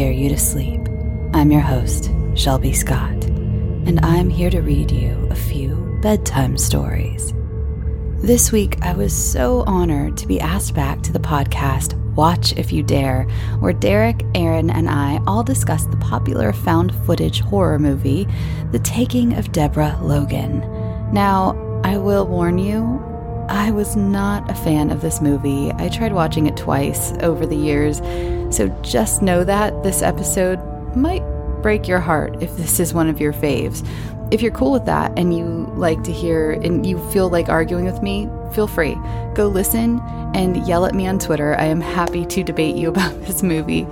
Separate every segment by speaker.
Speaker 1: Scare You to Sleep. I'm your host, Shelby Scott, and I'm here to read you a few bedtime stories. This week, I was so honored to be asked back to the podcast Watch If You Dare, where Derek, Aaron, and I all discussed the popular found footage horror movie, The Taking of Deborah Logan. Now, I will warn you, I was not a fan of this movie. I tried watching it twice over the years, so just know that this episode might break your heart if this is one of your faves. If you're cool with that and you like to hear and you feel like arguing with me, feel free. Go listen and yell at me on Twitter. I am happy to debate you about this movie.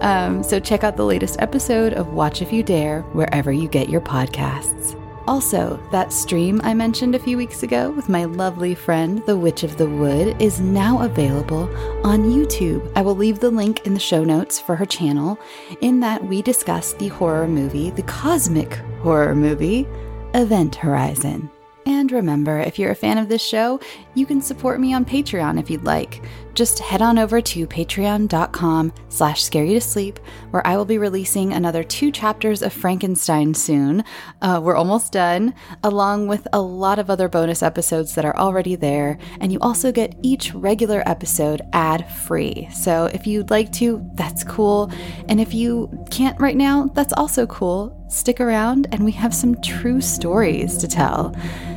Speaker 1: Um, so check out the latest episode of Watch If You Dare wherever you get your podcasts. Also, that stream I mentioned a few weeks ago with my lovely friend, the Witch of the Wood, is now available on YouTube. I will leave the link in the show notes for her channel, in that we discuss the horror movie, the cosmic horror movie, Event Horizon. And remember, if you're a fan of this show, you can support me on Patreon if you'd like. Just head on over to patreon.com slash scare you to sleep, where I will be releasing another two chapters of Frankenstein soon. Uh, we're almost done, along with a lot of other bonus episodes that are already there. And you also get each regular episode ad free. So if you'd like to, that's cool. And if you can't right now, that's also cool. Stick around, and we have some true stories to tell.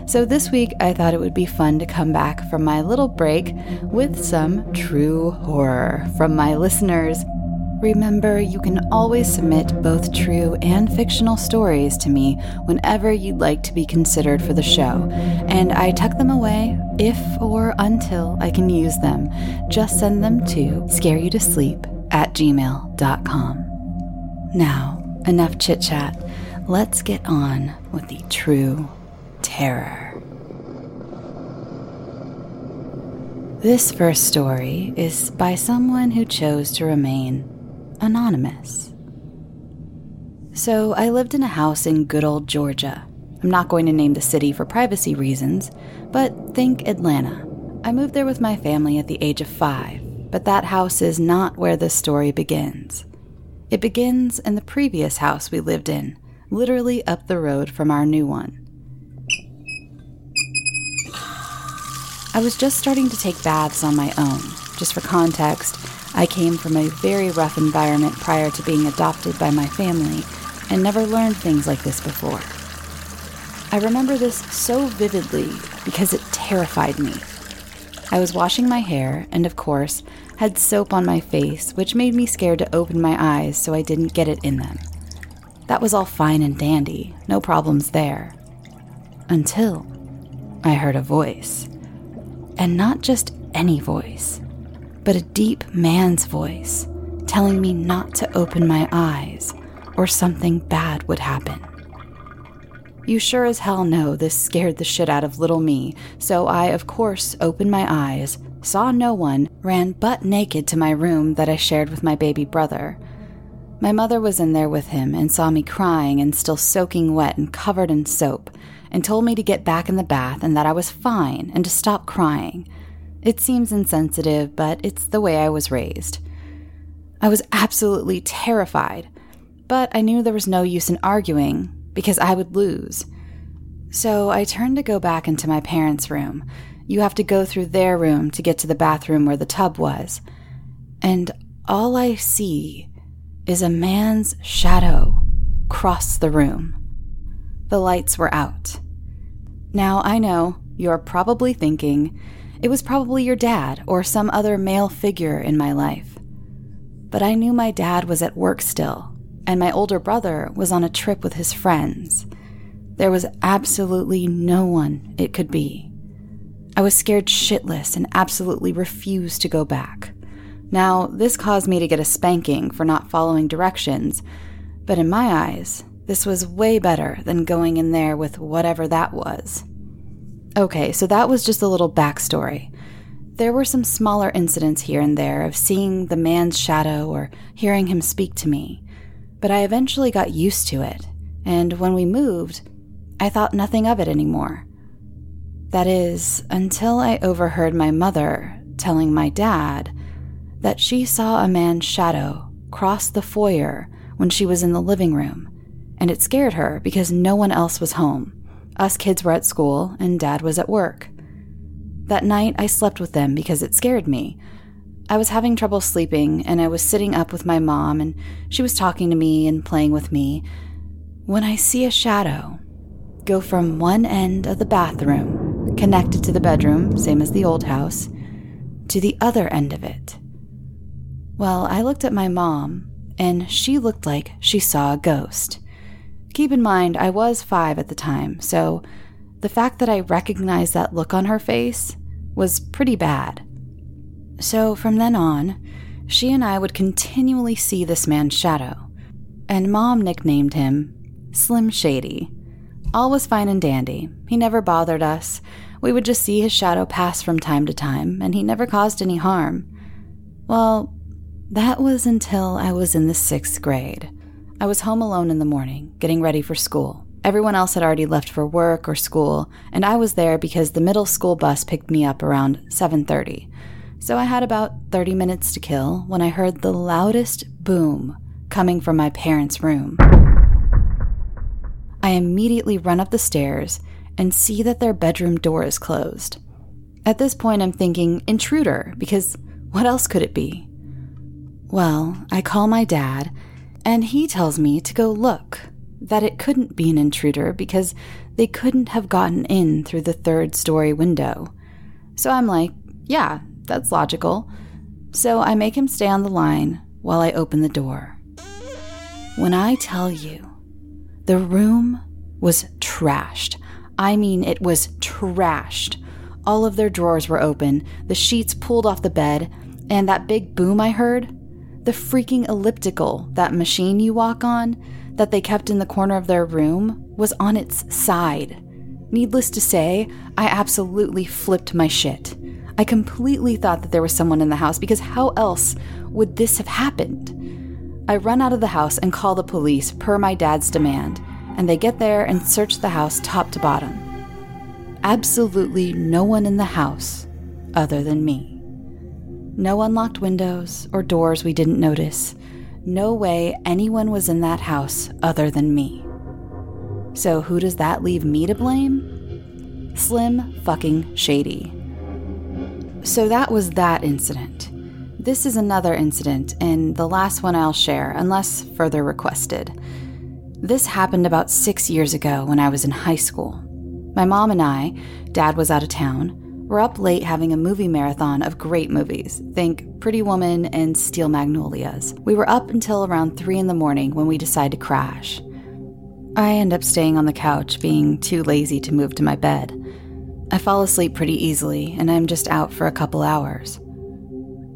Speaker 1: So, this week I thought it would be fun to come back from my little break with some true horror from my listeners. Remember, you can always submit both true and fictional stories to me whenever you'd like to be considered for the show, and I tuck them away if or until I can use them. Just send them to scareyoutosleep at gmail.com. Now, enough chit chat. Let's get on with the true terror. This first story is by someone who chose to remain anonymous. So, I lived in a house in good old Georgia. I'm not going to name the city for privacy reasons, but think Atlanta. I moved there with my family at the age of five, but that house is not where this story begins. It begins in the previous house we lived in, literally up the road from our new one. I was just starting to take baths on my own. Just for context, I came from a very rough environment prior to being adopted by my family and never learned things like this before. I remember this so vividly because it terrified me. I was washing my hair and, of course, had soap on my face, which made me scared to open my eyes so I didn't get it in them. That was all fine and dandy, no problems there. Until I heard a voice. And not just any voice, but a deep man's voice telling me not to open my eyes or something bad would happen. You sure as hell know this scared the shit out of little me, so I, of course, opened my eyes, saw no one, ran butt naked to my room that I shared with my baby brother. My mother was in there with him and saw me crying and still soaking wet and covered in soap, and told me to get back in the bath and that I was fine and to stop crying. It seems insensitive, but it's the way I was raised. I was absolutely terrified, but I knew there was no use in arguing because I would lose. So I turned to go back into my parents' room. You have to go through their room to get to the bathroom where the tub was. And all I see is a man's shadow cross the room. The lights were out. Now, I know you're probably thinking it was probably your dad or some other male figure in my life. but I knew my dad was at work still, and my older brother was on a trip with his friends. There was absolutely no one it could be. I was scared shitless and absolutely refused to go back. Now, this caused me to get a spanking for not following directions, but in my eyes, this was way better than going in there with whatever that was. Okay, so that was just a little backstory. There were some smaller incidents here and there of seeing the man's shadow or hearing him speak to me, but I eventually got used to it, and when we moved, I thought nothing of it anymore. That is, until I overheard my mother telling my dad that she saw a man's shadow cross the foyer when she was in the living room, and it scared her because no one else was home. Us kids were at school, and dad was at work. That night, I slept with them because it scared me. I was having trouble sleeping, and I was sitting up with my mom, and she was talking to me and playing with me, when I see a shadow go from one end of the bathroom, connected to the bedroom, same as the old house, to the other end of it. Well, I looked at my mom, and she looked like she saw a ghost. Keep in mind, I was five at the time, so the fact that I recognized that look on her face was pretty bad. So from then on, she and I would continually see this man's shadow, and Mom nicknamed him Slim Shady. All was fine and dandy. He never bothered us. We would just see his shadow pass from time to time, and he never caused any harm. Well, that was until I was in the sixth grade. I was home alone in the morning, getting ready for school. Everyone else had already left for work or school, and I was there because the middle school bus picked me up around 7:30. So I had about 30 minutes to kill when I heard the loudest boom coming from my parents' room. I immediately run up the stairs and see that their bedroom door is closed. At this point, I'm thinking intruder because what else could it be? Well, I call my dad and he tells me to go look, that it couldn't be an intruder because they couldn't have gotten in through the third story window. So I'm like, yeah, that's logical. So I make him stay on the line while I open the door. When I tell you, the room was trashed. I mean, it was trashed. All of their drawers were open, the sheets pulled off the bed, and that big boom I heard the freaking elliptical, that machine you walk on, that they kept in the corner of their room, was on its side. Needless to say, I absolutely flipped my shit. I completely thought that there was someone in the house because how else would this have happened? I run out of the house and call the police per my dad's demand, and they get there and search the house top to bottom. Absolutely no one in the house other than me. No unlocked windows or doors we didn't notice. No way anyone was in that house other than me. So, who does that leave me to blame? Slim fucking Shady. So, that was that incident. This is another incident, and the last one I'll share, unless further requested. This happened about six years ago when I was in high school. My mom and I, dad was out of town, we're up late having a movie marathon of great movies. Think Pretty Woman and Steel Magnolias. We were up until around 3 in the morning when we decided to crash. I end up staying on the couch, being too lazy to move to my bed. I fall asleep pretty easily, and I'm just out for a couple hours.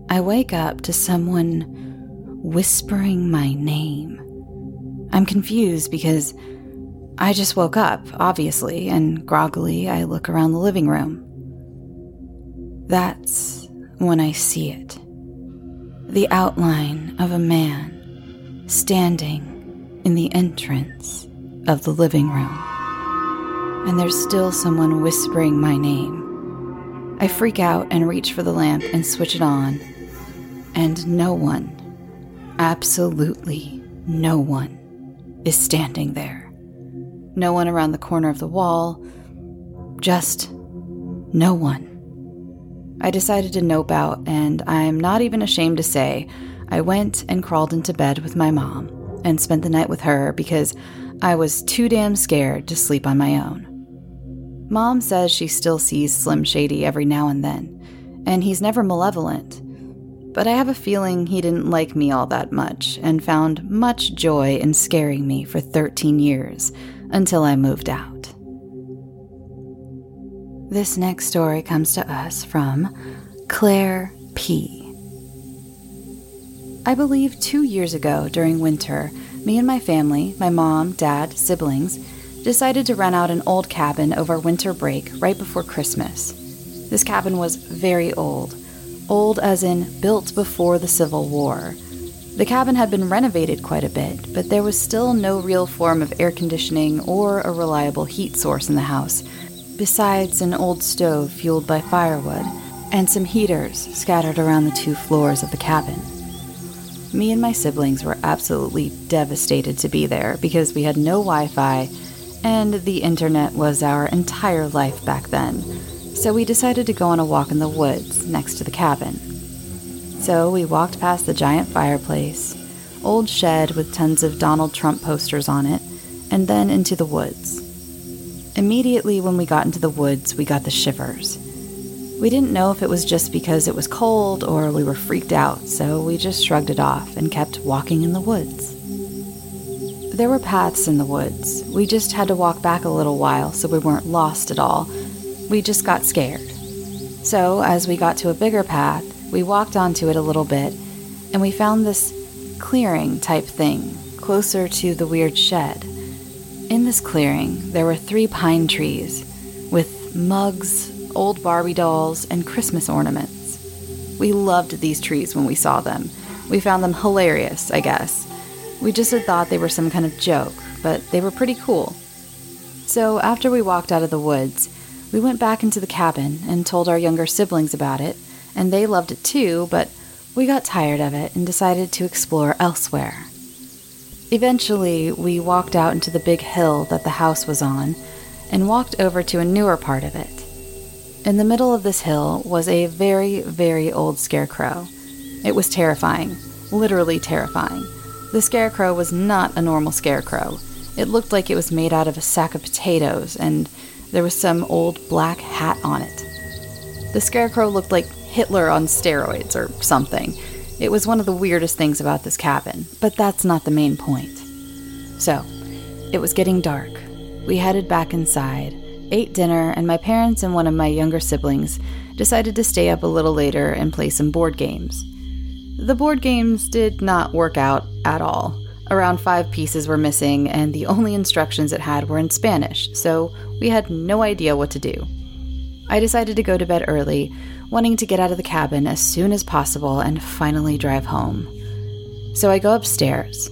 Speaker 1: I wake up to someone whispering my name. I'm confused because I just woke up, obviously, and groggily I look around the living room. That's when I see it the outline of a man standing in the entrance of the living room. And there's still someone whispering my name. I freak out and reach for the lamp and switch it on. And no one, absolutely no one, is standing there. No one around the corner of the wall, just no one. I decided to nope out, and I'm not even ashamed to say I went and crawled into bed with my mom and spent the night with her because I was too damn scared to sleep on my own. Mom says she still sees Slim Shady every now and then, and he's never malevolent. but I have a feeling he didn't like me all that much and found much joy in scaring me for 13 years until I moved out. This next story comes to us from Claire P. I believe two years ago during winter, me and my family, my mom, dad, siblings, decided to rent out an old cabin over winter break right before Christmas. This cabin was very old, old as in built before the Civil War. The cabin had been renovated quite a bit, but there was still no real form of air conditioning or a reliable heat source in the house, besides an old stove fueled by firewood and some heaters scattered around the two floors of the cabin. Me and my siblings were absolutely devastated to be there because we had no Wi Fi and the internet was our entire life back then, so we decided to go on a walk in the woods next to the cabin. So we walked past the giant fireplace, old shed with tons of Donald Trump posters on it, and then into the woods. Immediately when we got into the woods, we got the shivers. We didn't know if it was just because it was cold or we were freaked out, so we just shrugged it off and kept walking in the woods. There were paths in the woods. We just had to walk back a little while so we weren't lost at all. We just got scared. So, as we got to a bigger path, we walked onto it a little bit and we found this clearing type thing closer to the weird shed. In this clearing, there were three pine trees with mugs, old Barbie dolls, and Christmas ornaments. We loved these trees when we saw them. We found them hilarious, I guess. We just had thought they were some kind of joke, but they were pretty cool. So, after we walked out of the woods, we went back into the cabin and told our younger siblings about it, and they loved it too, but we got tired of it and decided to explore elsewhere. Eventually, we walked out into the big hill that the house was on and walked over to a newer part of it. In the middle of this hill was a very, very old scarecrow. It was terrifying, literally terrifying. The scarecrow was not a normal scarecrow. It looked like it was made out of a sack of potatoes, and there was some old black hat on it. The scarecrow looked like Hitler on steroids or something. It was one of the weirdest things about this cabin, but that's not the main point. So, it was getting dark. We headed back inside, ate dinner, and my parents and one of my younger siblings decided to stay up a little later and play some board games. The board games did not work out at all. Around five pieces were missing, and the only instructions it had were in Spanish, so we had no idea what to do. I decided to go to bed early, wanting to get out of the cabin as soon as possible and finally drive home. So I go upstairs,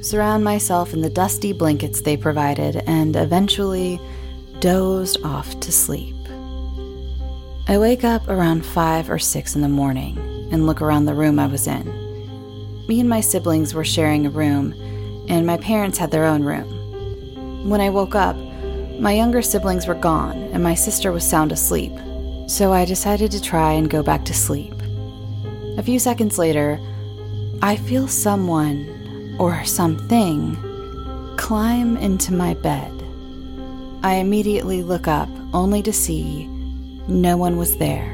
Speaker 1: surround myself in the dusty blankets they provided, and eventually dozed off to sleep. I wake up around 5 or 6 in the morning and look around the room I was in. Me and my siblings were sharing a room, and my parents had their own room. When I woke up, my younger siblings were gone, and my sister was sound asleep, so I decided to try and go back to sleep. A few seconds later, I feel someone or something climb into my bed. I immediately look up, only to see no one was there,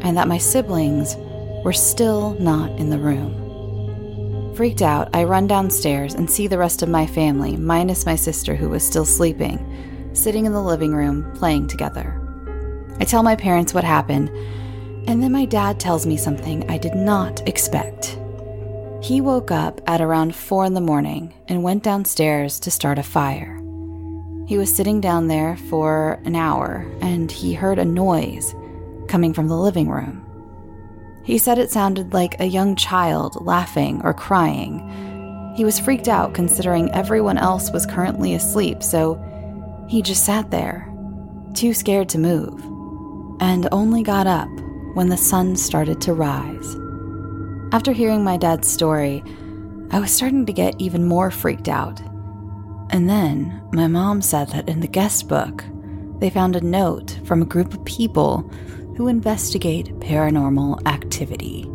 Speaker 1: and that my siblings were still not in the room. Freaked out, I run downstairs and see the rest of my family, minus my sister who was still sleeping, sitting in the living room playing together. I tell my parents what happened, and then my dad tells me something I did not expect. He woke up at around 4 in the morning and went downstairs to start a fire. He was sitting down there for an hour and he heard a noise coming from the living room. He said it sounded like a young child laughing or crying. He was freaked out considering everyone else was currently asleep, so he just sat there, too scared to move, and only got up when the sun started to rise. After hearing my dad's story, I was starting to get even more freaked out and then my mom said that in the guest book, they found a note from a group of people who investigate paranormal activity.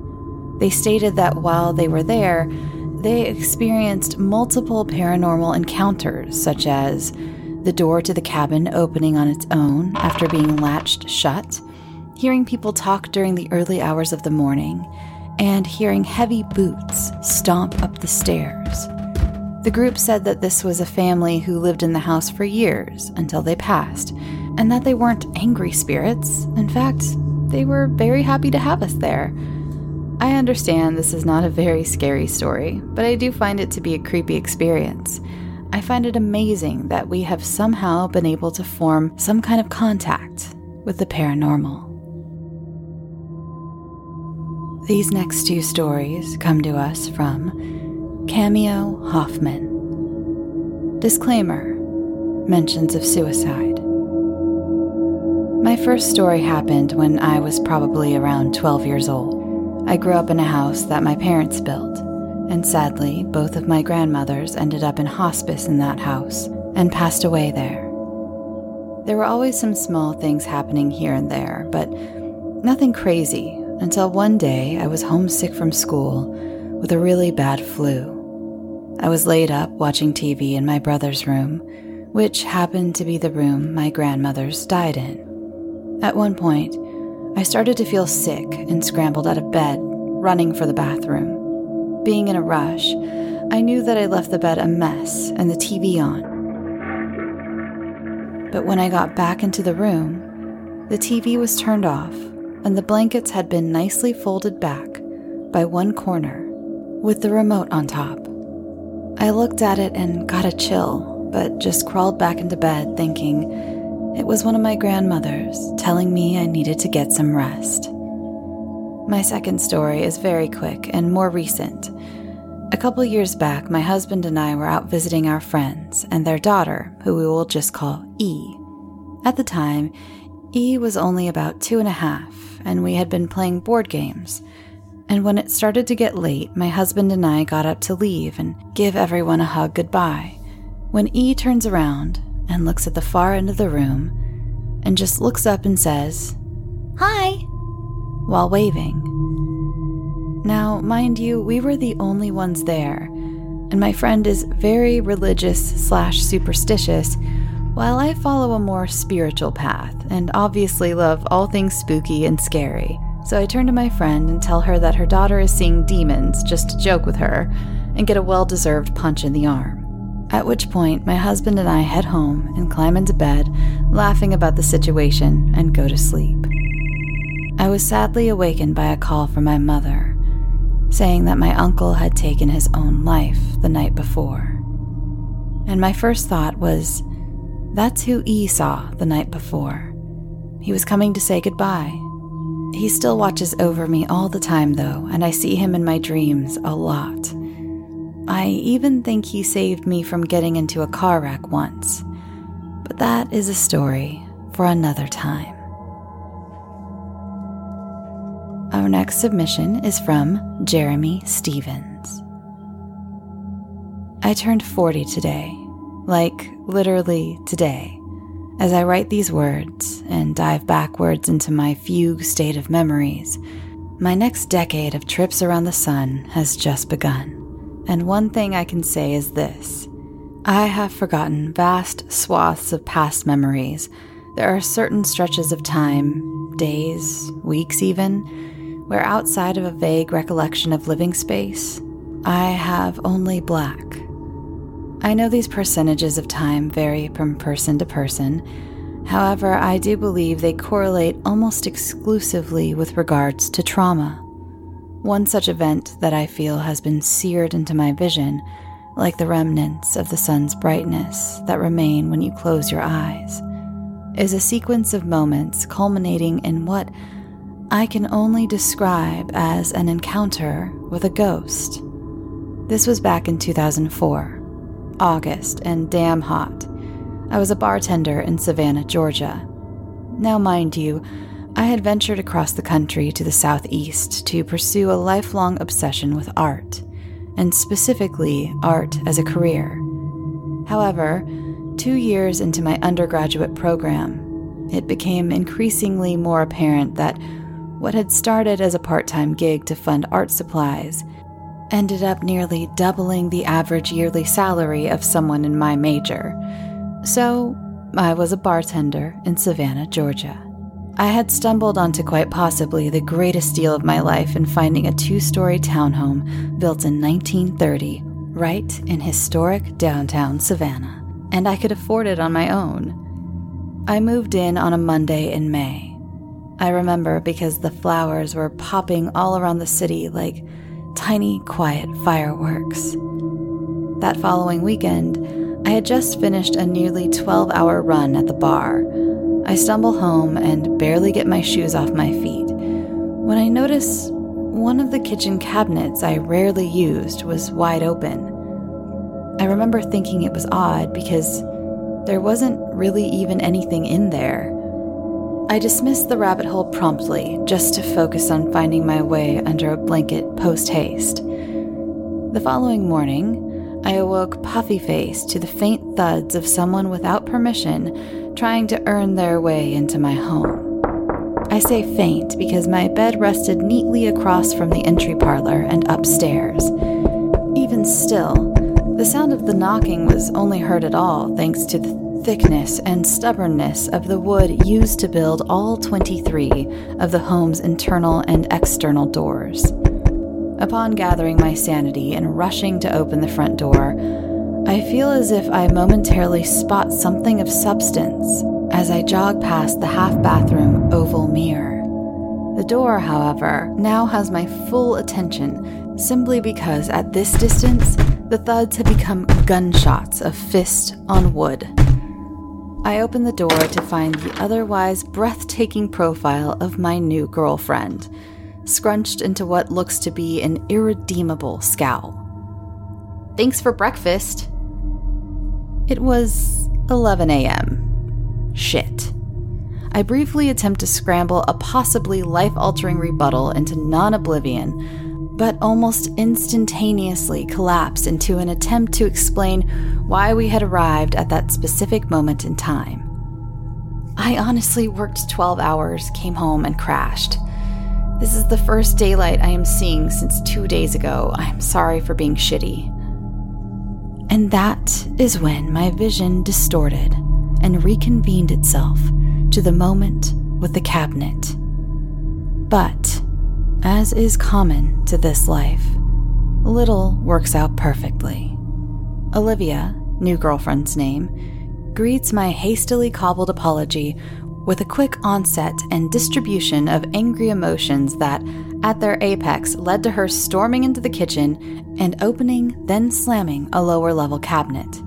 Speaker 1: They stated that while they were there, they experienced multiple paranormal encounters, such as the door to the cabin opening on its own after being latched shut, hearing people talk during the early hours of the morning, and hearing heavy boots stomp up the stairs. The group said that this was a family who lived in the house for years until they passed, and that they weren't angry spirits. In fact, they were very happy to have us there. I understand this is not a very scary story, but I do find it to be a creepy experience. I find it amazing that we have somehow been able to form some kind of contact with the paranormal. These next two stories come to us from Cameo Hoffman. Disclaimer mentions of suicide. My first story happened when I was probably around 12 years old. I grew up in a house that my parents built, and sadly, both of my grandmothers ended up in hospice in that house and passed away there. There were always some small things happening here and there, but nothing crazy until one day I was homesick from school with a really bad flu. I was laid up watching TV in my brother's room, which happened to be the room my grandmother's died in. At one point, I started to feel sick and scrambled out of bed, running for the bathroom. Being in a rush, I knew that I left the bed a mess and the TV on. But when I got back into the room, the TV was turned off and the blankets had been nicely folded back by one corner with the remote on top. I looked at it and got a chill, but just crawled back into bed thinking it was one of my grandmothers telling me I needed to get some rest. My second story is very quick and more recent. A couple years back, my husband and I were out visiting our friends and their daughter, who we will just call E. At the time, E was only about two and a half, and we had been playing board games. And when it started to get late, my husband and I got up to leave and give everyone a hug goodbye. When E turns around and looks at the far end of the room and just looks up and says, Hi, while waving. Now, mind you, we were the only ones there, and my friend is very religious slash superstitious while I follow a more spiritual path and obviously love all things spooky and scary, so I turn to my friend and tell her that her daughter is seeing demons just to joke with her and get a well deserved punch in the arm. At which point, my husband and I head home and climb into bed, laughing about the situation, and go to sleep. I was sadly awakened by a call from my mother, saying that my uncle had taken his own life the night before. And my first thought was, that's who E saw the night before. He was coming to say goodbye. He still watches over me all the time, though, and I see him in my dreams a lot. I even think he saved me from getting into a car wreck once. But that is a story for another time. Our next submission is from Jeremy Stevens. I turned 40 today like literally today, as I write these words and dive backwards into my fugue state of memories, my next decade of trips around the sun has just begun. And one thing I can say is this I have forgotten vast swaths of past memories. There are certain stretches of time, days, weeks even, where outside of a vague recollection of living space, I have only black I know these percentages of time vary from person to person. However, I do believe they correlate almost exclusively with regards to trauma. One such event that I feel has been seared into my vision, like the remnants of the sun's brightness that remain when you close your eyes, is a sequence of moments culminating in what I can only describe as an encounter with a ghost. This was back in 2004. August, and damn hot. I was a bartender in Savannah, Georgia. Now, mind you, I had ventured across the country to the southeast to pursue a lifelong obsession with art, and specifically art as a career. However, two years into my undergraduate program, it became increasingly more apparent that what had started as a part time gig to fund art supplies ended up nearly doubling the average yearly salary of someone in my major. So, I was a bartender in Savannah, Georgia. I had stumbled onto quite possibly the greatest deal of my life in finding a two story townhome built in 1930, right in historic downtown Savannah, and I could afford it on my own. I moved in on a Monday in May. I remember because the flowers were popping all around the city like tiny, quiet fireworks. That following weekend, I had just finished a nearly 12 hour run at the bar. I stumble home and barely get my shoes off my feet when I notice one of the kitchen cabinets I rarely used was wide open. I remember thinking it was odd because there wasn't really even anything in there. I dismissed the rabbit hole promptly just to focus on finding my way under a blanket post haste. The following morning, I awoke puffy faced to the faint thuds of someone without permission trying to earn their way into my home. I say faint because my bed rested neatly across from the entry parlor and upstairs. Even still, the sound of the knocking was only heard at all thanks to the thickness and stubbornness of the wood used to build all 23 of the home's internal and external doors. Upon gathering my sanity and rushing to open the front door, I feel as if I momentarily spot something of substance as I jog past the half bathroom oval mirror. The door, however, now has my full attention simply because at this distance, the thuds had become gunshots of fist on wood. I open the door to find the otherwise breathtaking profile of my new girlfriend, scrunched into what looks to be an irredeemable scowl. Thanks for breakfast. It was 11 a.m. Shit. I briefly attempt to scramble a possibly life altering rebuttal into non oblivion but almost instantaneously collapse into an attempt to explain why we had arrived at that specific moment in time. I honestly worked 12 hours, came home, and crashed. This is the first daylight I am seeing since two days ago. I'm sorry for being shitty. And that is when my vision distorted and reconvened itself to the moment with the cabinet. But as is common to this life, little works out perfectly. Olivia, new girlfriend's name, greets my hastily cobbled apology with a quick onset and distribution of angry emotions that, at their apex, led to her storming into the kitchen and opening, then slamming a lower level cabinet.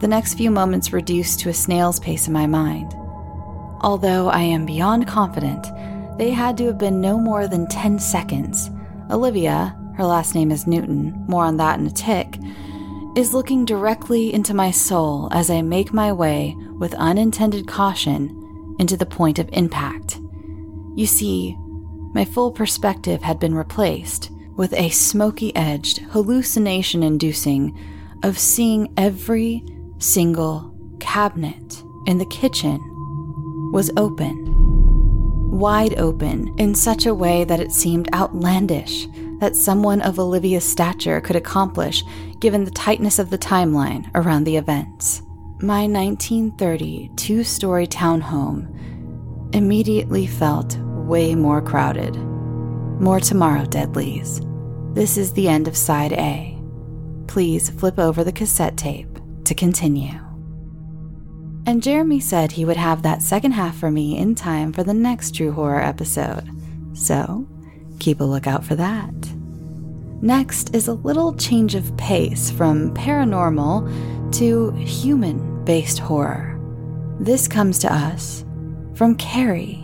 Speaker 1: The next few moments reduced to a snail's pace in my mind. Although I am beyond confident they had to have been no more than 10 seconds. Olivia, her last name is Newton, more on that in a tick, is looking directly into my soul as I make my way with unintended caution into the point of impact. You see, my full perspective had been replaced with a smoky edged, hallucination inducing of seeing every single cabinet in the kitchen was open wide open in such a way that it seemed outlandish that someone of Olivia's stature could accomplish given the tightness of the timeline around the events. My 1930 two story townhome immediately felt way more crowded. More tomorrow, Deadlies. This is the end of side A. Please flip over the cassette tape to continue. And Jeremy said he would have that second half for me in time for the next True Horror episode. So, keep a lookout for that. Next is a little change of pace from paranormal to human based horror. This comes to us from Carrie.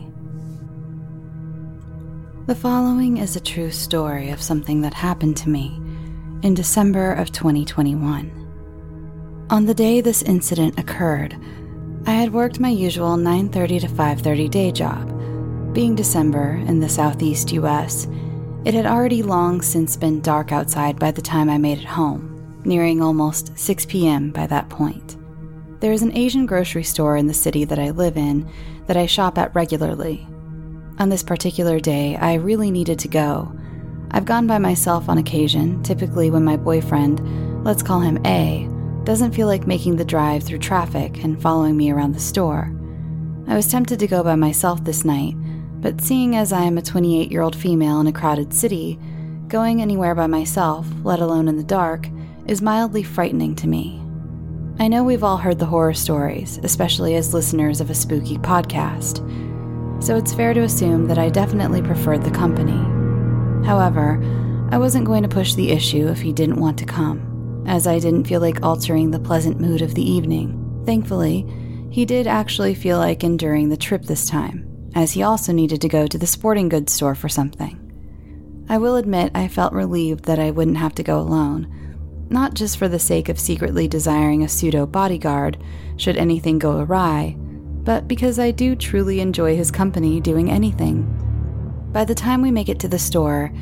Speaker 1: The following is a true story of something that happened to me in December of 2021. On the day this incident occurred, I had worked my usual 9:30 to 5:30 day job. Being December in the southeast US, it had already long since been dark outside by the time I made it home, nearing almost 6 p.m. by that point. There is an Asian grocery store in the city that I live in that I shop at regularly. On this particular day, I really needed to go. I've gone by myself on occasion, typically when my boyfriend, let's call him A, doesn't feel like making the drive through traffic and following me around the store. I was tempted to go by myself this night, but seeing as I am a 28 year old female in a crowded city, going anywhere by myself, let alone in the dark, is mildly frightening to me. I know we've all heard the horror stories, especially as listeners of a spooky podcast, so it's fair to assume that I definitely preferred the company. However, I wasn't going to push the issue if he didn't want to come, as I didn't feel like altering the pleasant mood of the evening. Thankfully, he did actually feel like enduring the trip this time, as he also needed to go to the sporting goods store for something. I will admit I felt relieved that I wouldn't have to go alone, not just for the sake of secretly desiring a pseudo bodyguard should anything go awry, but because I do truly enjoy his company doing anything. By the time we make it to the store,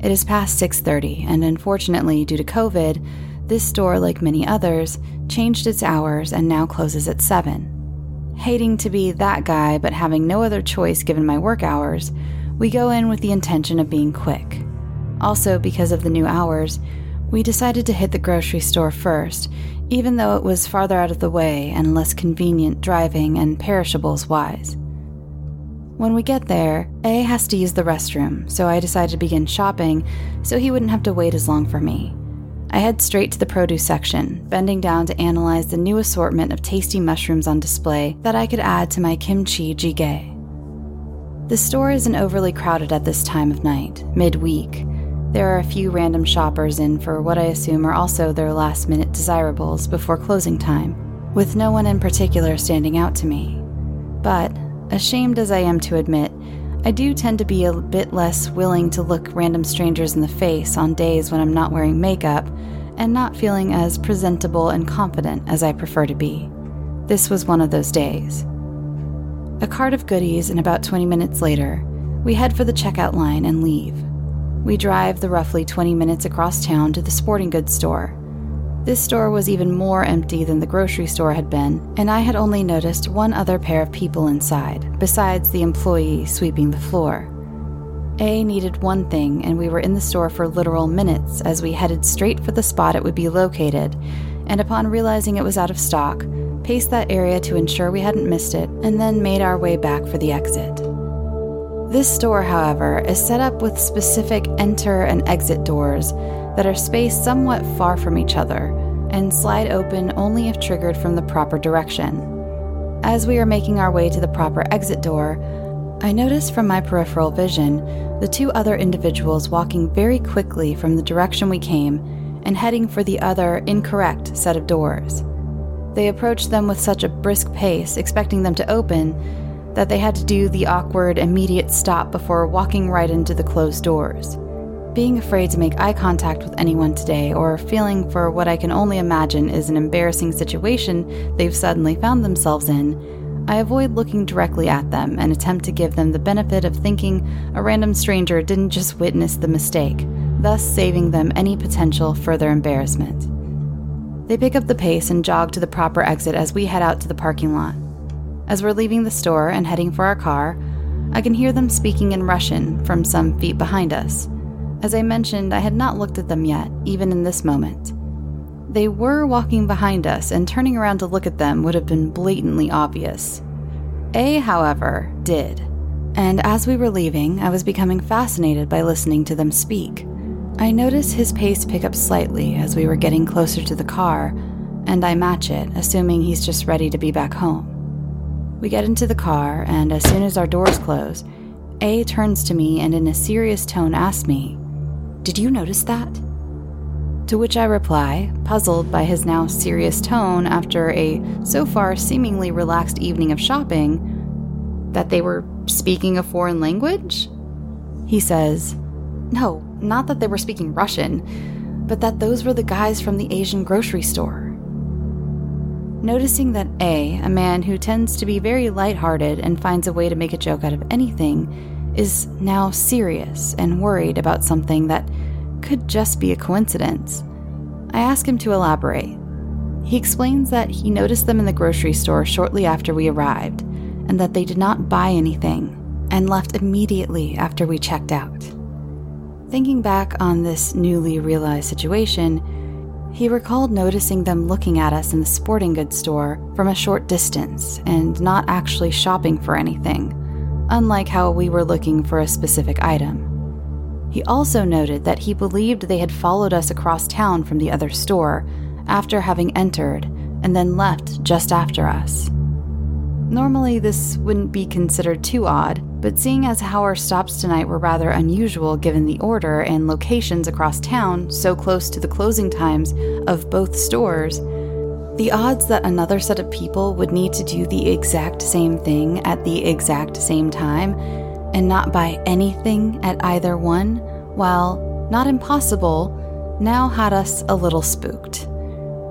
Speaker 1: it is past 6:30 and unfortunately due to COVID, this store like many others changed its hours and now closes at 7. Hating to be that guy, but having no other choice given my work hours, we go in with the intention of being quick. Also, because of the new hours, we decided to hit the grocery store first, even though it was farther out of the way and less convenient driving and perishables wise. When we get there, A has to use the restroom, so I decided to begin shopping so he wouldn't have to wait as long for me. I head straight to the produce section, bending down to analyze the new assortment of tasty mushrooms on display that I could add to my kimchi jjigae. The store isn't overly crowded at this time of night, midweek. There are a few random shoppers in for what I assume are also their last minute desirables before closing time, with no one in particular standing out to me. But, ashamed as I am to admit, I do tend to be a bit less willing to look random strangers in the face on days when I'm not wearing makeup and not feeling as presentable and confident as I prefer to be. This was one of those days. A cart of goodies, and about 20 minutes later, we head for the checkout line and leave. We drive the roughly 20 minutes across town to the sporting goods store, this store was even more empty than the grocery store had been, and I had only noticed one other pair of people inside, besides the employee sweeping the floor. A needed one thing, and we were in the store for literal minutes as we headed straight for the spot it would be located, and upon realizing it was out of stock, paced that area to ensure we hadn't missed it, and then made our way back for the exit. This store, however, is set up with specific enter and exit doors that are spaced somewhat far from each other and slide open only if triggered from the proper direction. As we are making our way to the proper exit door, I notice from my peripheral vision the two other individuals walking very quickly from the direction we came and heading for the other incorrect set of doors. They approached them with such a brisk pace, expecting them to open, that they had to do the awkward, immediate stop before walking right into the closed doors. Being afraid to make eye contact with anyone today, or feeling for what I can only imagine is an embarrassing situation they've suddenly found themselves in, I avoid looking directly at them and attempt to give them the benefit of thinking a random stranger didn't just witness the mistake, thus saving them any potential further embarrassment. They pick up the pace and jog to the proper exit as we head out to the parking lot. As we're leaving the store and heading for our car, I can hear them speaking in Russian from some feet behind us. As I mentioned, I had not looked at them yet, even in this moment. They were walking behind us, and turning around to look at them would have been blatantly obvious. A, however, did. And as we were leaving, I was becoming fascinated by listening to them speak. I notice his pace pick up slightly as we were getting closer to the car, and I match it, assuming he's just ready to be back home. We get into the car, and as soon as our doors close, A turns to me and in a serious tone asks me, did you notice that? To which I reply, puzzled by his now serious tone after a so far seemingly relaxed evening of shopping, that they were speaking a foreign language? He says, No, not that they were speaking Russian, but that those were the guys from the Asian grocery store. Noticing that A, a man who tends to be very lighthearted and finds a way to make a joke out of anything, is now serious and worried about something that could just be a coincidence. I ask him to elaborate. He explains that he noticed them in the grocery store shortly after we arrived, and that they did not buy anything and left immediately after we checked out. Thinking back on this newly realized situation, He recalled noticing them looking at us in the sporting goods store from a short distance and not actually shopping for anything, unlike how we were looking for a specific item. He also noted that he believed they had followed us across town from the other store after having entered and then left just after us. Normally, this wouldn't be considered too odd, but seeing as how our stops tonight were rather unusual given the order and locations across town so close to the closing times of both stores, the odds that another set of people would need to do the exact same thing at the exact same time and not buy anything at either one, while not impossible, now had us a little spooked.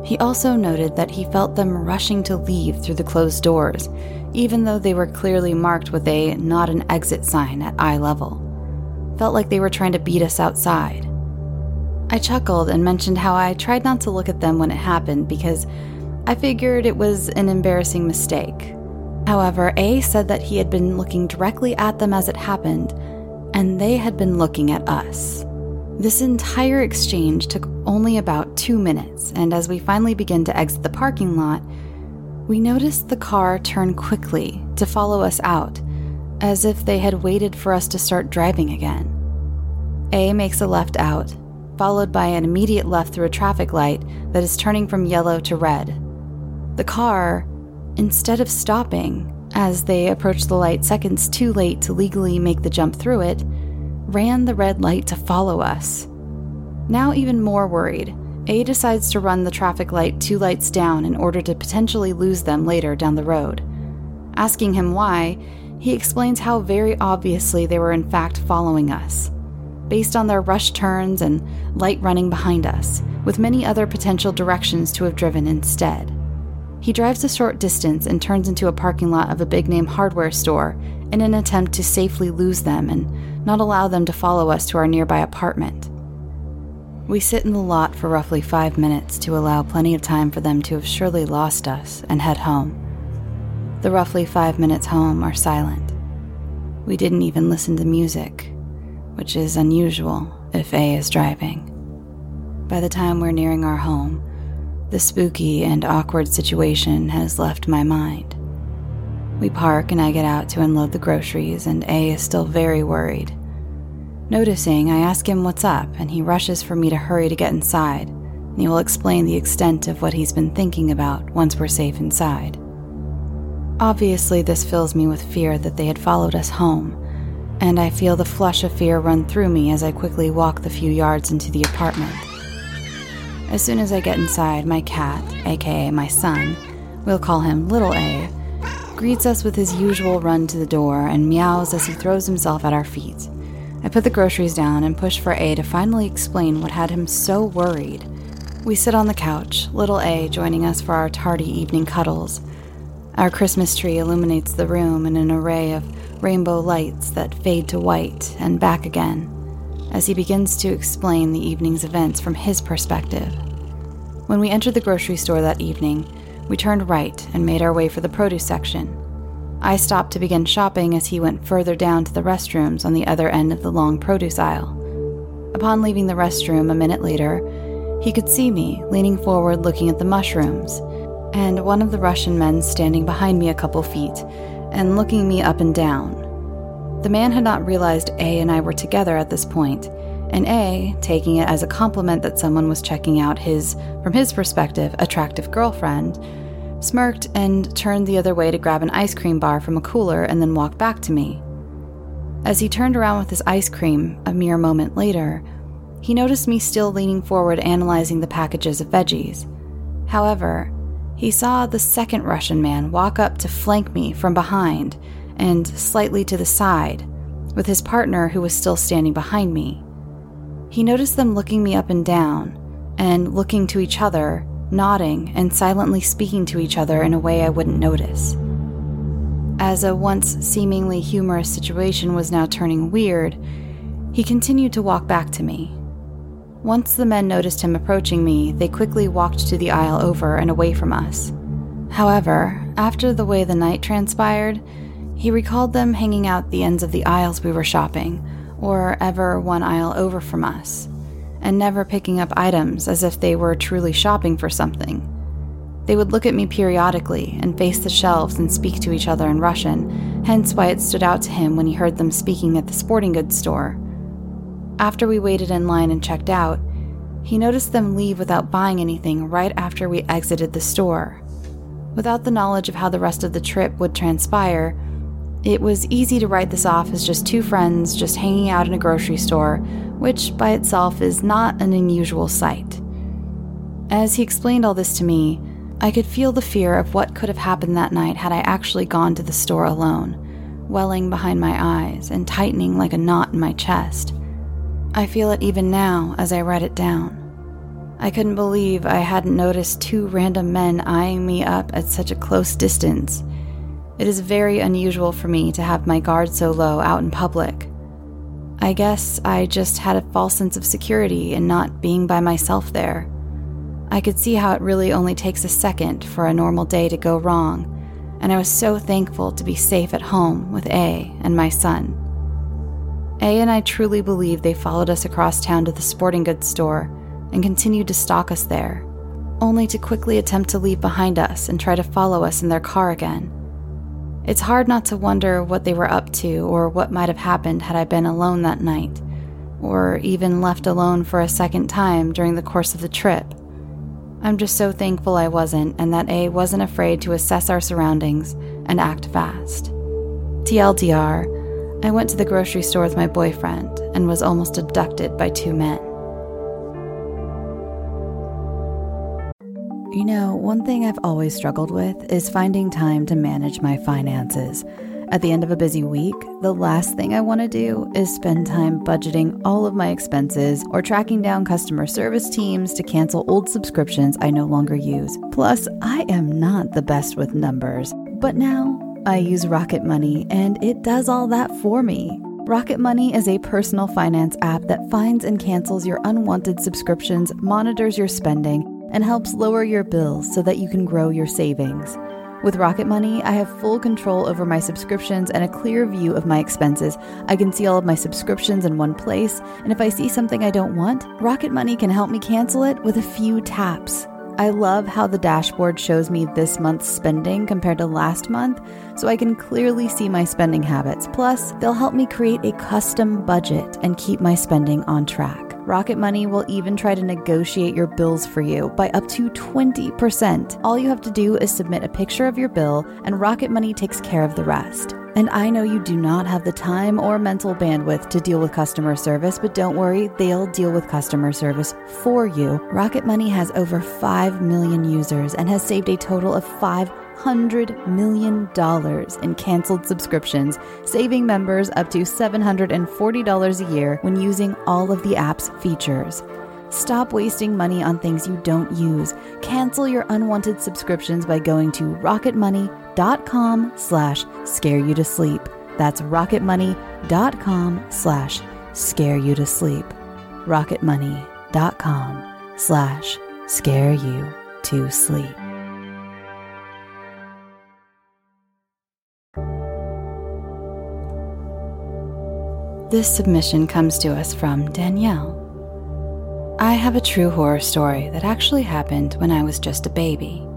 Speaker 1: He also noted that he felt them rushing to leave through the closed doors, even though they were clearly marked with a not an exit sign at eye level. Felt like they were trying to beat us outside. I chuckled and mentioned how I tried not to look at them when it happened because I figured it was an embarrassing mistake. However, A said that he had been looking directly at them as it happened, and they had been looking at us. This entire exchange took only about two minutes, and as we finally began to exit the parking lot, we noticed the car turn quickly to follow us out, as if they had waited for us to start driving again. A makes a left out, followed by an immediate left through a traffic light that is turning from yellow to red. The car, instead of stopping, as they approached the light seconds too late to legally make the jump through it, ran the red light to follow us. Now, even more worried, A decides to run the traffic light two lights down in order to potentially lose them later down the road. Asking him why, he explains how very obviously they were in fact following us, based on their rush turns and light running behind us, with many other potential directions to have driven instead. He drives a short distance and turns into a parking lot of a big name hardware store in an attempt to safely lose them and not allow them to follow us to our nearby apartment. We sit in the lot for roughly five minutes to allow plenty of time for them to have surely lost us and head home. The roughly five minutes home are silent. We didn't even listen to music, which is unusual if A is driving. By the time we're nearing our home, the spooky and awkward situation has left my mind. We park and I get out to unload the groceries, and A is still very worried. Noticing, I ask him what's up, and he rushes for me to hurry to get inside, and he will explain the extent of what he's been thinking about once we're safe inside. Obviously, this fills me with fear that they had followed us home, and I feel the flush of fear run through me as I quickly walk the few yards into the apartment. As soon as I get inside, my cat, aka my son, we'll call him Little A, greets us with his usual run to the door and meows as he throws himself at our feet. I put the groceries down and push for A to finally explain what had him so worried. We sit on the couch, little A joining us for our tardy evening cuddles. Our Christmas tree illuminates the room in an array of rainbow lights that fade to white and back again as he begins to explain the evening's events from his perspective. When we entered the grocery store that evening, we turned right and made our way for the produce section. I stopped to begin shopping as he went further down to the restrooms on the other end of the long produce aisle. Upon leaving the restroom a minute later, he could see me leaning forward looking at the mushrooms, and one of the Russian men standing behind me a couple feet and looking me up and down. The man had not realized A and I were together at this point, and A, taking it as a compliment that someone was checking out his, from his perspective, attractive girlfriend, smirked, and turned the other way to grab an ice cream bar from a cooler and then walk back to me. As he turned around with his ice cream a mere moment later, he noticed me still leaning forward analyzing the packages of veggies. However, he saw the second Russian man walk up to flank me from behind and slightly to the side, with his partner who was still standing behind me. He noticed them looking me up and down, and looking to each other nodding and silently speaking to each other in a way I wouldn't notice. As a once seemingly humorous situation was now turning weird, he continued to walk back to me. Once the men noticed him approaching me, they quickly walked to the aisle over and away from us. However, after the way the night transpired, he recalled them hanging out the ends of the aisles we were shopping, or ever one aisle over from us and never picking up items as if they were truly shopping for something. They would look at me periodically and face the shelves and speak to each other in Russian, hence why it stood out to him when he heard them speaking at the sporting goods store. After we waited in line and checked out, he noticed them leave without buying anything right after we exited the store. Without the knowledge of how the rest of the trip would transpire, it was easy to write this off as just two friends just hanging out in a grocery store, which by itself is not an unusual sight. As he explained all this to me, I could feel the fear of what could have happened that night had I actually gone to the store alone, welling behind my eyes and tightening like a knot in my chest. I feel it even now as I write it down. I couldn't believe I hadn't noticed two random men eyeing me up at such a close distance. It is very unusual for me to have my guard so low out in public. I guess I just had a false sense of security in not being by myself there. I could see how it really only takes a second for a normal day to go wrong, and I was so thankful to be safe at home with A and my son. A and I truly believe they followed us across town to the sporting goods store and continued to stalk us there, only to quickly attempt to leave behind us and try to follow us in their car again. It's hard not to wonder what they were up to or what might have happened had I been alone that night, or even left alone for a second time during the course of the trip. I'm just so thankful I wasn't and that A wasn't afraid to assess our surroundings and act fast. TLDR, I went to the grocery store with my boyfriend and was almost abducted by two men. You know, one thing I've always struggled with is finding time to manage my finances. At the end of a busy week, the last thing I want to do is spend time budgeting all of my expenses or tracking down customer service teams to cancel old subscriptions I no longer use. Plus, I am not the best with numbers. But now, I use Rocket Money and it does all that for me. Rocket Money is a personal finance app that finds and cancels your unwanted subscriptions, monitors your spending, and helps lower your bills so that you can grow your savings. With Rocket Money, I have full control over my subscriptions and a clear view of my expenses. I can see all of my subscriptions in one place, and if I see something I don't want, Rocket Money can help me cancel it with a few taps. I love how the dashboard shows me this month's spending compared to last month, so I can clearly see my spending habits. Plus, they'll help me create a custom budget and keep my spending on track. Rocket Money will even try to negotiate your bills for you by up to 20%. All you have to do is submit a picture of your bill, and Rocket Money takes care of the rest. And I know you do not have the time or mental bandwidth to deal with customer service, but don't worry, they'll deal with customer service for you. Rocket Money has over 5 million users and has saved a total of 5 $100 million in canceled subscriptions, saving members up to $740 a year when using all of the app's features. Stop wasting money on things you don't use. Cancel your unwanted subscriptions by going to rocketmoney.com slash scare you to sleep. That's rocketmoney.com slash scare you to sleep. rocketmoney.com slash scare you to sleep. This submission comes to us from Danielle. I have a true horror story that actually happened when I was just a baby.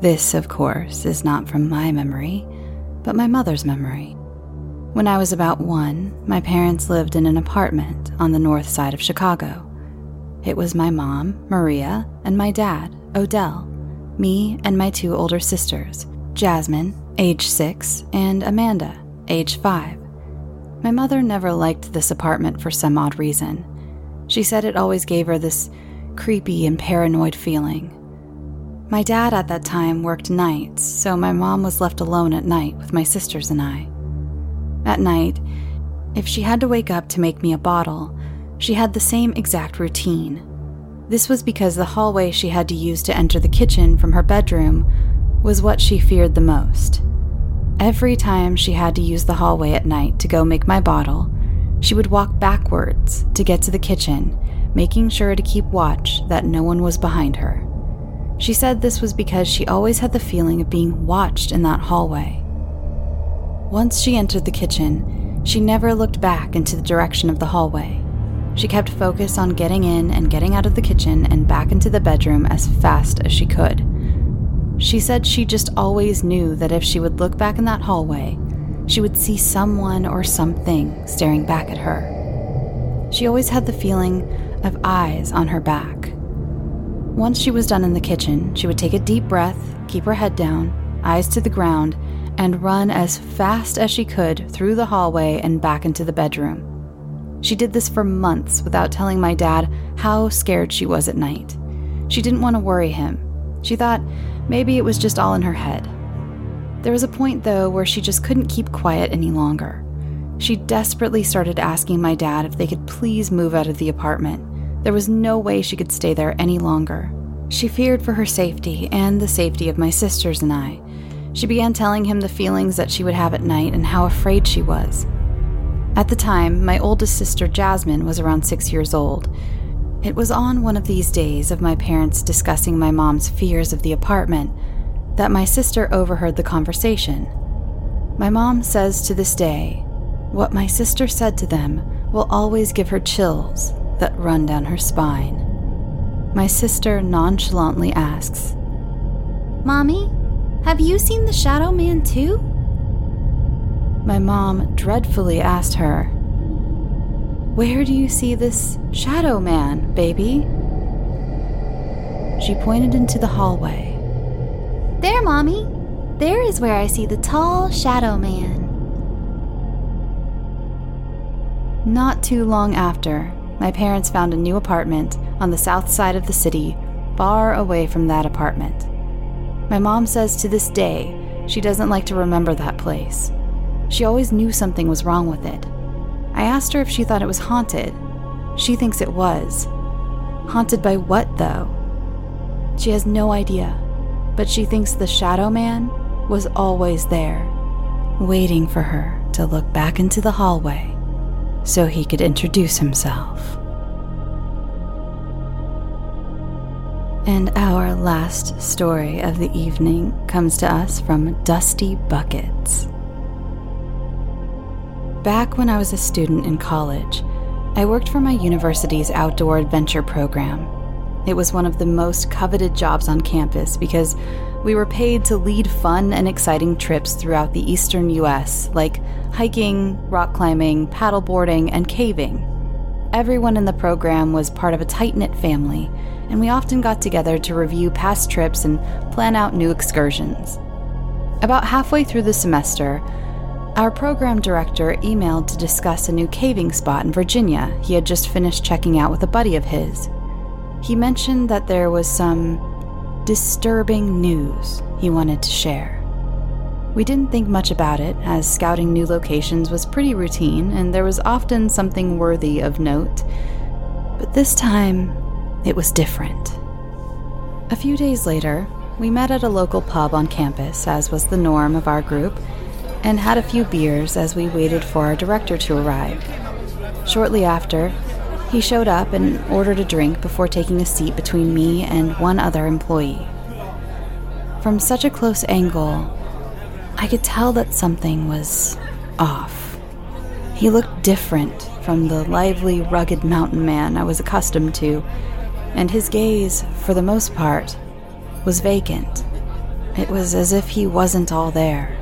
Speaker 1: This, of course, is not from my memory, but my mother's memory. When I was about one, my parents lived in an apartment on the north side of Chicago. It was my mom, Maria, and my dad, Odell, me and my two older sisters, Jasmine, age six, and Amanda, age five. My mother never liked this apartment for some odd reason. She said it always gave her this creepy and paranoid feeling. My dad at that time worked nights, so my mom was left alone at night with my sisters and I. At night, if she had to wake up to make me a bottle, she had the same exact routine. This was because the hallway she had to use to enter the kitchen from her bedroom was what she feared the most. Every time she had to use the hallway at night to go make my bottle, she would walk backwards to get to the kitchen, making sure to keep watch that no one was behind her. She said this was because she always had the feeling of being watched in that hallway. Once she entered the kitchen, she never looked back into the direction of the hallway. She kept focus on getting in and getting out of the kitchen and back into the bedroom as fast as she could. She said she just always knew that if she would look back in that hallway, she would see someone or something staring back at her. She always had the feeling of eyes on her back. Once she was done in the kitchen, she would take a deep breath, keep her head down, eyes to the ground, and run as fast as she could through the hallway and back into the bedroom. She did this for months without telling my dad how scared she was at night. She didn't want to worry him. She thought maybe it was just all in her head. There was a point, though, where she just couldn't keep quiet any longer. She desperately started asking my dad if they could please move out of the apartment. There was no way she could stay there any longer. She feared for her safety and the safety of my sisters and I. She began telling him the feelings that she would have at night and how afraid she was. At the time, my oldest sister Jasmine was around six years old. It was on one of these days of my parents discussing my mom's fears of the apartment that my sister overheard the conversation. My mom says to this day, what my sister said to them will always give her chills that run down her spine. My sister nonchalantly asks,
Speaker 2: Mommy, have you seen the Shadow Man too?
Speaker 1: my mom dreadfully asked her, Where do you see this shadow man, baby? She pointed into the hallway.
Speaker 2: There, Mommy. There is where I see the tall shadow man.
Speaker 1: Not too long after, my parents found a new apartment on the south side of the city, far away from that apartment. My mom says to this day she doesn't like to remember that place. She always knew something was wrong with it. I asked her if she thought it was haunted. She thinks it was. Haunted by what, though? She has no idea, but she thinks the Shadow Man was always there, waiting for her to look back into the hallway so he could introduce himself. And our last story of the evening comes to us from Dusty Buckets. Back when I was a student in college, I worked for my university's outdoor adventure program. It was one of the most coveted jobs on campus because we were paid to lead fun and exciting trips throughout the eastern US, like hiking, rock climbing, paddleboarding, and caving. Everyone in the program was part of a tight knit family, and we often got together to review past trips and plan out new excursions. About halfway through the semester, our program director emailed to discuss a new caving spot in Virginia he had just finished checking out with a buddy of his. He mentioned that there was some disturbing news he wanted to share. We didn't think much about it, as scouting new locations was pretty routine and there was often something worthy of note. But this time, it was different. A few days later, we met at a local pub on campus, as was the norm of our group, and had a few beers as we waited for our director to arrive. Shortly after, he showed up and ordered a drink before taking a seat between me and one other employee. From such a close angle, I could tell that something was off. He looked different from the lively, rugged mountain man I was accustomed to, and his gaze, for the most part, was vacant. It was as if he wasn't all there.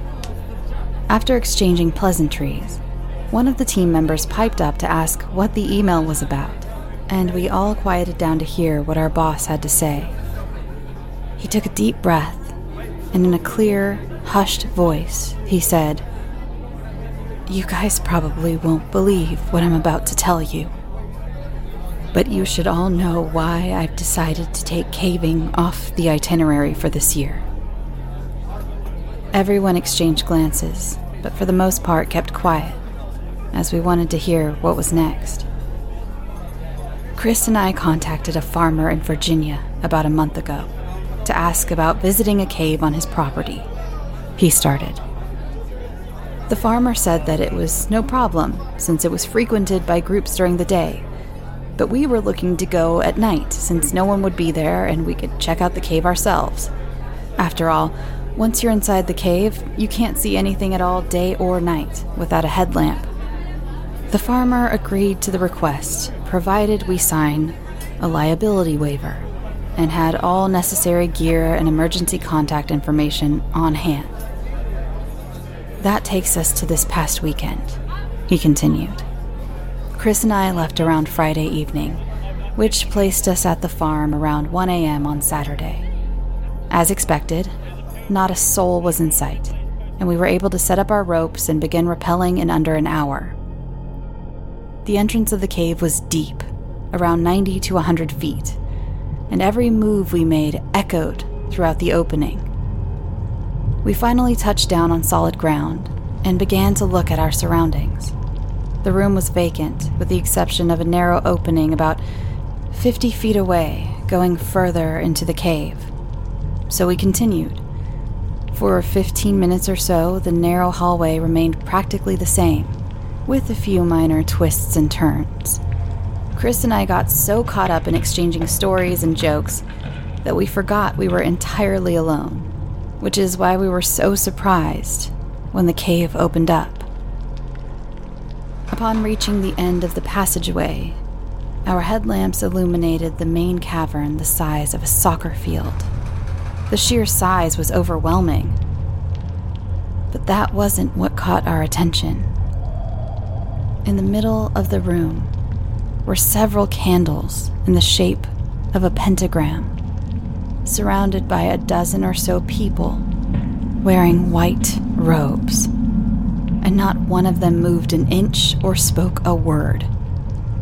Speaker 1: After exchanging pleasantries, one of the team members piped up to ask what the email was about, and we all quieted down to hear what our boss had to say. He took a deep breath, and in a clear, hushed voice, he said, You guys probably won't believe what I'm about to tell you. But you should all know why I've decided to take caving off the itinerary for this year. Everyone exchanged glances, but for the most part kept quiet, as we wanted to hear what was next. Chris and I contacted a farmer in Virginia about a month ago to ask about visiting a cave on his property. He started. The farmer said that it was no problem since it was frequented by groups during the day, but we were looking to go at night since no one would be there and we could check out the cave ourselves. After all, once you're inside the cave, you can't see anything at all day or night without a headlamp. The farmer agreed to the request, provided we sign a liability waiver and had all necessary gear and emergency contact information on hand. That takes us to this past weekend, he continued. Chris and I left around Friday evening, which placed us at the farm around 1 a.m. on Saturday. As expected, not a soul was in sight, and we were able to set up our ropes and begin rappelling in under an hour. The entrance of the cave was deep, around 90 to 100 feet, and every move we made echoed throughout the opening. We finally touched down on solid ground and began to look at our surroundings. The room was vacant, with the exception of a narrow opening about 50 feet away, going further into the cave. So we continued. For 15 minutes or so, the narrow hallway remained practically the same, with a few minor twists and turns. Chris and I got so caught up in exchanging stories and jokes that we forgot we were entirely alone, which is why we were so surprised when the cave opened up. Upon reaching the end of the passageway, our headlamps illuminated the main cavern the size of a soccer field. The sheer size was overwhelming. But that wasn't what caught our attention. In the middle of the room were several candles in the shape of a pentagram, surrounded by a dozen or so people wearing white robes and not one of them moved an inch or spoke a word.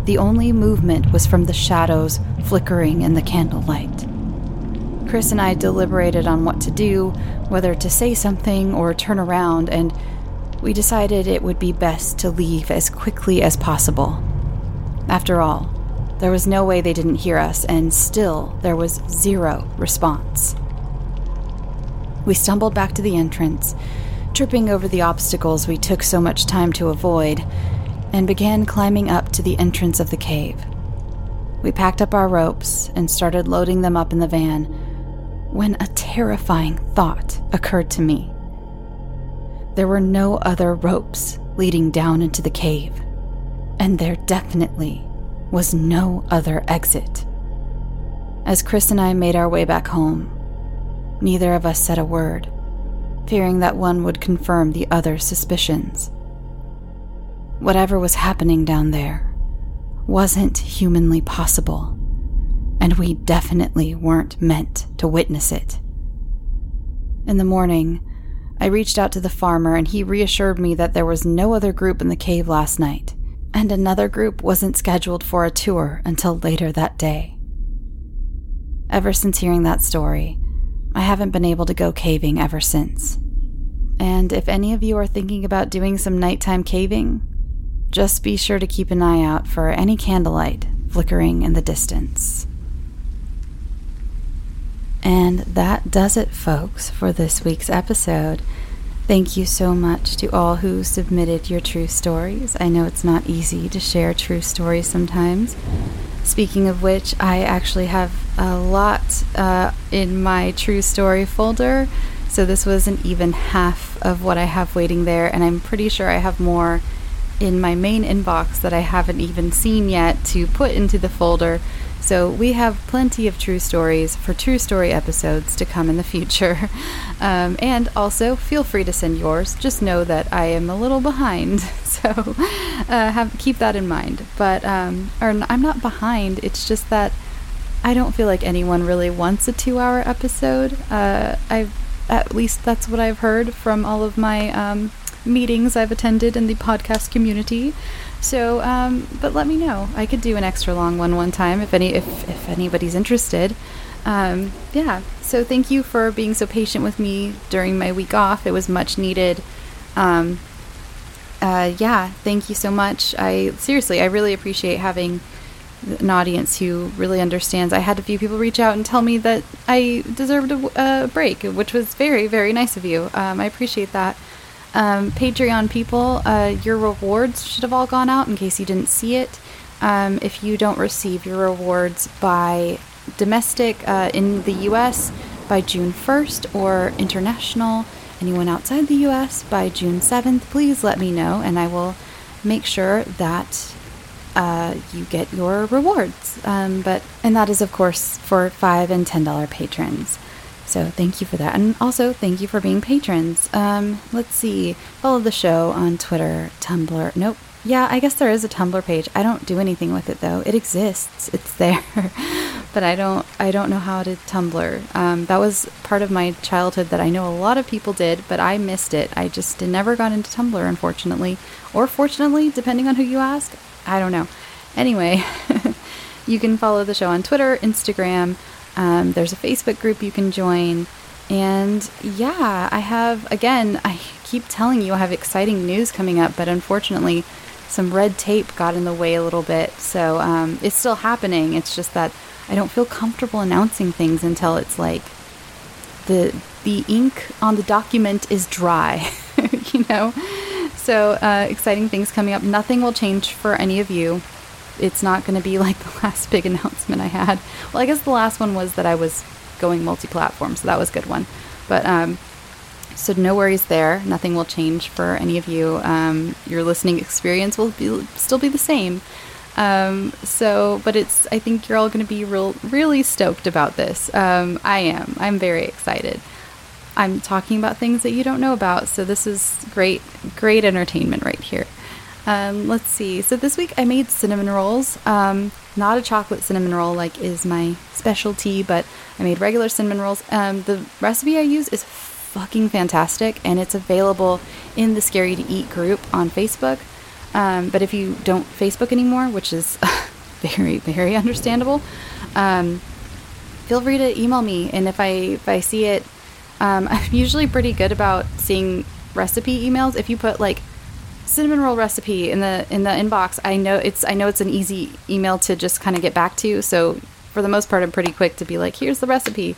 Speaker 1: The only movement was from the shadows flickering in the candlelight. Chris and I deliberated on what to do, whether to say something or turn around, and we decided it would be best to leave as quickly as possible. After all, there was no way they didn't hear us, and still there was zero response. We stumbled back to the entrance tripping over the obstacles we took so much time to avoid, and began climbing up to the entrance of the cave. We packed up our ropes and started loading them up in the van when a terrifying thought occurred to me. There were no other ropes leading down into the cave, and there definitely was no other exit. As Chris and I made our way back home, neither of us said a word fearing that one would confirm the other's suspicions. Whatever was happening down there wasn't humanly possible, and we definitely weren't meant to witness it. In the morning, I reached out to the farmer and he reassured me that there was no other group in the cave last night, and another group wasn't scheduled for a tour until later that day. Ever since hearing that story, I haven't been able to go caving ever since. And if any of you are thinking about doing some nighttime caving, just be sure to keep an eye out for any candlelight flickering in the distance. And that does it, folks, for this week's episode. Thank you so much to all who submitted your true stories. I know it's not easy to share true stories sometimes. Speaking of which, I actually have a lot uh, in my true story folder. So this was an even half of what I have waiting there, and I'm pretty sure I have more in my main inbox that I haven't even seen yet to put into the folder. So we have plenty of true stories for true story episodes to come in the future. Um, and also, feel free to send yours. Just know that I am a little behind, so uh, have keep that in mind. But um, or I'm not behind. It's just that I don't feel like anyone really wants a two-hour episode. Uh, I've at least that's what I've heard from all of my um, meetings I've attended in the podcast community. So, um, but let me know. I could do an extra long one one time if any if if anybody's interested. Um, yeah. So thank you for being so patient with me during my week off. It was much needed. Um, uh, yeah. Thank you so much. I seriously, I really appreciate having an audience who really understands. I had a few people reach out and tell me that I deserved a, a break, which was very, very nice of you. Um, I appreciate that. Um, Patreon people, uh, your rewards should have all gone out in case you didn't see it. Um, if you don't receive your rewards by domestic uh, in the US by June 1st or international, anyone outside the US by June 7th, please let me know and I will make sure that uh, you get your rewards. Um, but and that is of course for five and ten dollar patrons. So thank you for that, and also thank you for being patrons. Um, let's see, follow the show on Twitter, Tumblr. Nope. Yeah, I guess there is a Tumblr page. I don't do anything with it though. It exists. It's there, but I don't. I don't know how to Tumblr. Um, that was part of my childhood that I know a lot of people did, but I missed it. I just never got into Tumblr, unfortunately, or fortunately, depending on who you ask. I don't know. Anyway, you can follow the show on Twitter, Instagram. Um, there's a Facebook group you can join. And yeah, I have, again, I keep telling you I have exciting news coming up, but unfortunately, some red tape got in the way a little bit. So um, it's still happening. It's just that I don't feel comfortable announcing things until it's like the the ink on the document is dry, you know. So uh, exciting things coming up. Nothing will change for any of you it's not going to be like the last big announcement I had. Well, I guess the last one was that I was going multi-platform, so that was a good one. But um, so no worries there. Nothing will change for any of you. Um, your listening experience will be, still be the same. Um, so, but it's. I think you're all going to be real, really stoked about this. Um, I am. I'm very excited. I'm talking about things that you don't know about, so this is great, great entertainment right here. Um, let's see. So this week I made cinnamon rolls. Um, not a chocolate cinnamon roll like is my specialty, but I made regular cinnamon rolls. Um, the recipe I use is fucking fantastic, and it's available in the Scary to Eat group on Facebook. Um, but if you don't Facebook anymore, which is very very understandable, um, feel free to email me, and if I if I see it, um, I'm usually pretty good about seeing recipe emails. If you put like cinnamon roll recipe in the in the inbox. I know it's I know it's an easy email to just kind of get back to. So for the most part, I'm pretty quick to be like, here's the recipe.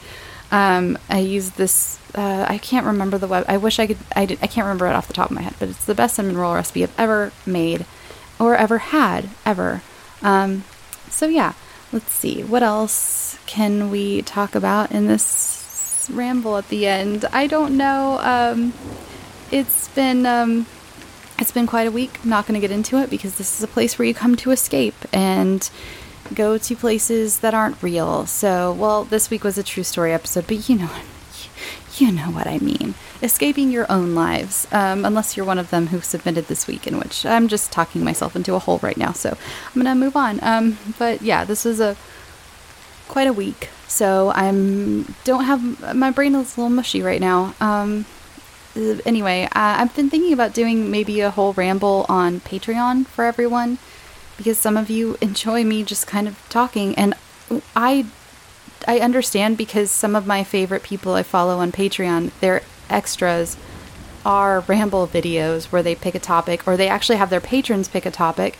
Speaker 1: Um, I use this. Uh, I can't remember the web. I wish I could. I, did, I can't remember it off the top of my head, but it's the best cinnamon roll recipe I've ever made, or ever had ever. Um, so yeah, let's see what else can we talk about in this ramble at the end. I don't know. Um, it's been um, it's been quite a week. I'm not going to get into it because this is a place where you come to escape and go to places that aren't real. So, well, this week was a true story episode, but you know, you know what I mean. Escaping your own lives, um, unless you're one of them who submitted this week, in which I'm just talking myself into a hole right now. So I'm gonna move on. Um, but yeah, this was a quite a week. So I'm don't have my brain is a little mushy right now. Um, uh, anyway, I've been thinking about doing maybe a whole ramble on Patreon for everyone because some of you enjoy me just kind of talking and I I understand because some of my favorite people I follow on Patreon, their extras are ramble videos where they pick a topic or they actually have their patrons pick a topic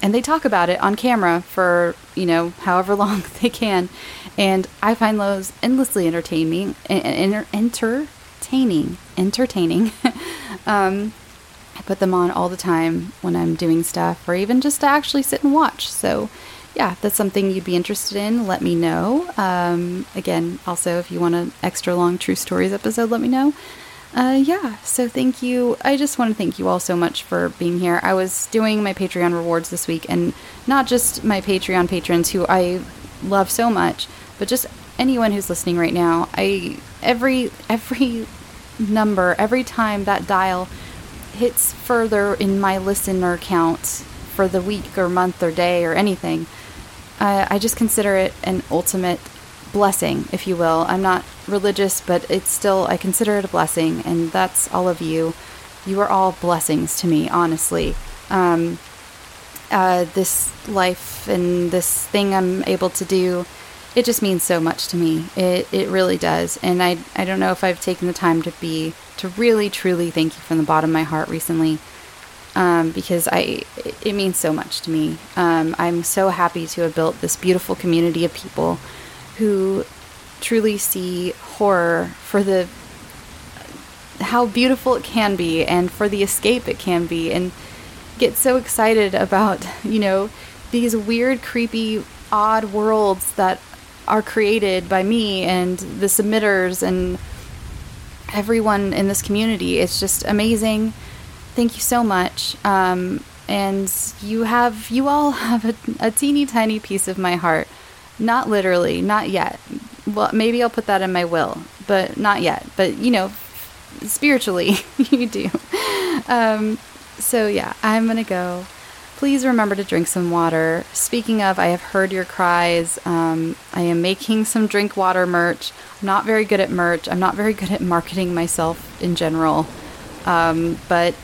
Speaker 1: and they talk about it on camera for, you know, however long they can. And I find those endlessly entertaining and enter entertaining. Entertaining. um, I put them on all the time when I'm doing stuff, or even just to actually sit and watch. So, yeah, if that's something you'd be interested in, let me know. Um, again, also, if you want an extra long True Stories episode, let me know. Uh, yeah, so thank you. I just want to thank you all so much for being here. I was doing my Patreon rewards this week, and not just my Patreon patrons who I love so much, but just anyone who's listening right now. I every every number every time that dial hits further in my listener count for the week or month or day or anything, I just consider it an ultimate blessing, if you will. I'm not religious, but it's still, I consider it a blessing, and that's all of you. You are all blessings to me, honestly. Um, uh, this life and this thing I'm able to do it just means so much to me. It it really does. And I I don't know if I've taken the time to be to really truly thank you from the bottom of my heart recently. Um, because I it means so much to me. Um, I'm so happy to have built this beautiful community of people who truly see horror for the how beautiful it can be and for the escape it can be and get so excited about you know these weird creepy odd worlds that are created by me and the submitters and everyone in this community. It's just amazing. Thank you so much. Um, and you have, you all have a, a teeny tiny piece of my heart. Not literally, not yet. Well, maybe I'll put that in my will, but not yet. But you know, spiritually, you do. Um, so yeah, I'm gonna go. Please remember to drink some water. Speaking of, I have heard your cries. Um, I am making some drink water merch. I'm not very good at merch. I'm not very good at marketing myself in general. Um, but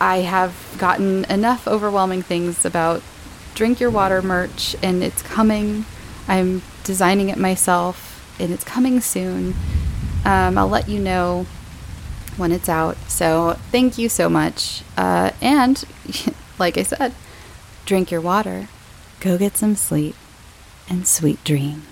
Speaker 1: I have gotten enough overwhelming things about drink your water merch, and it's coming. I'm designing it myself, and it's coming soon. Um, I'll let you know when it's out. So thank you so much. Uh, and like I said, drink your water, go get some sleep, and sweet dreams.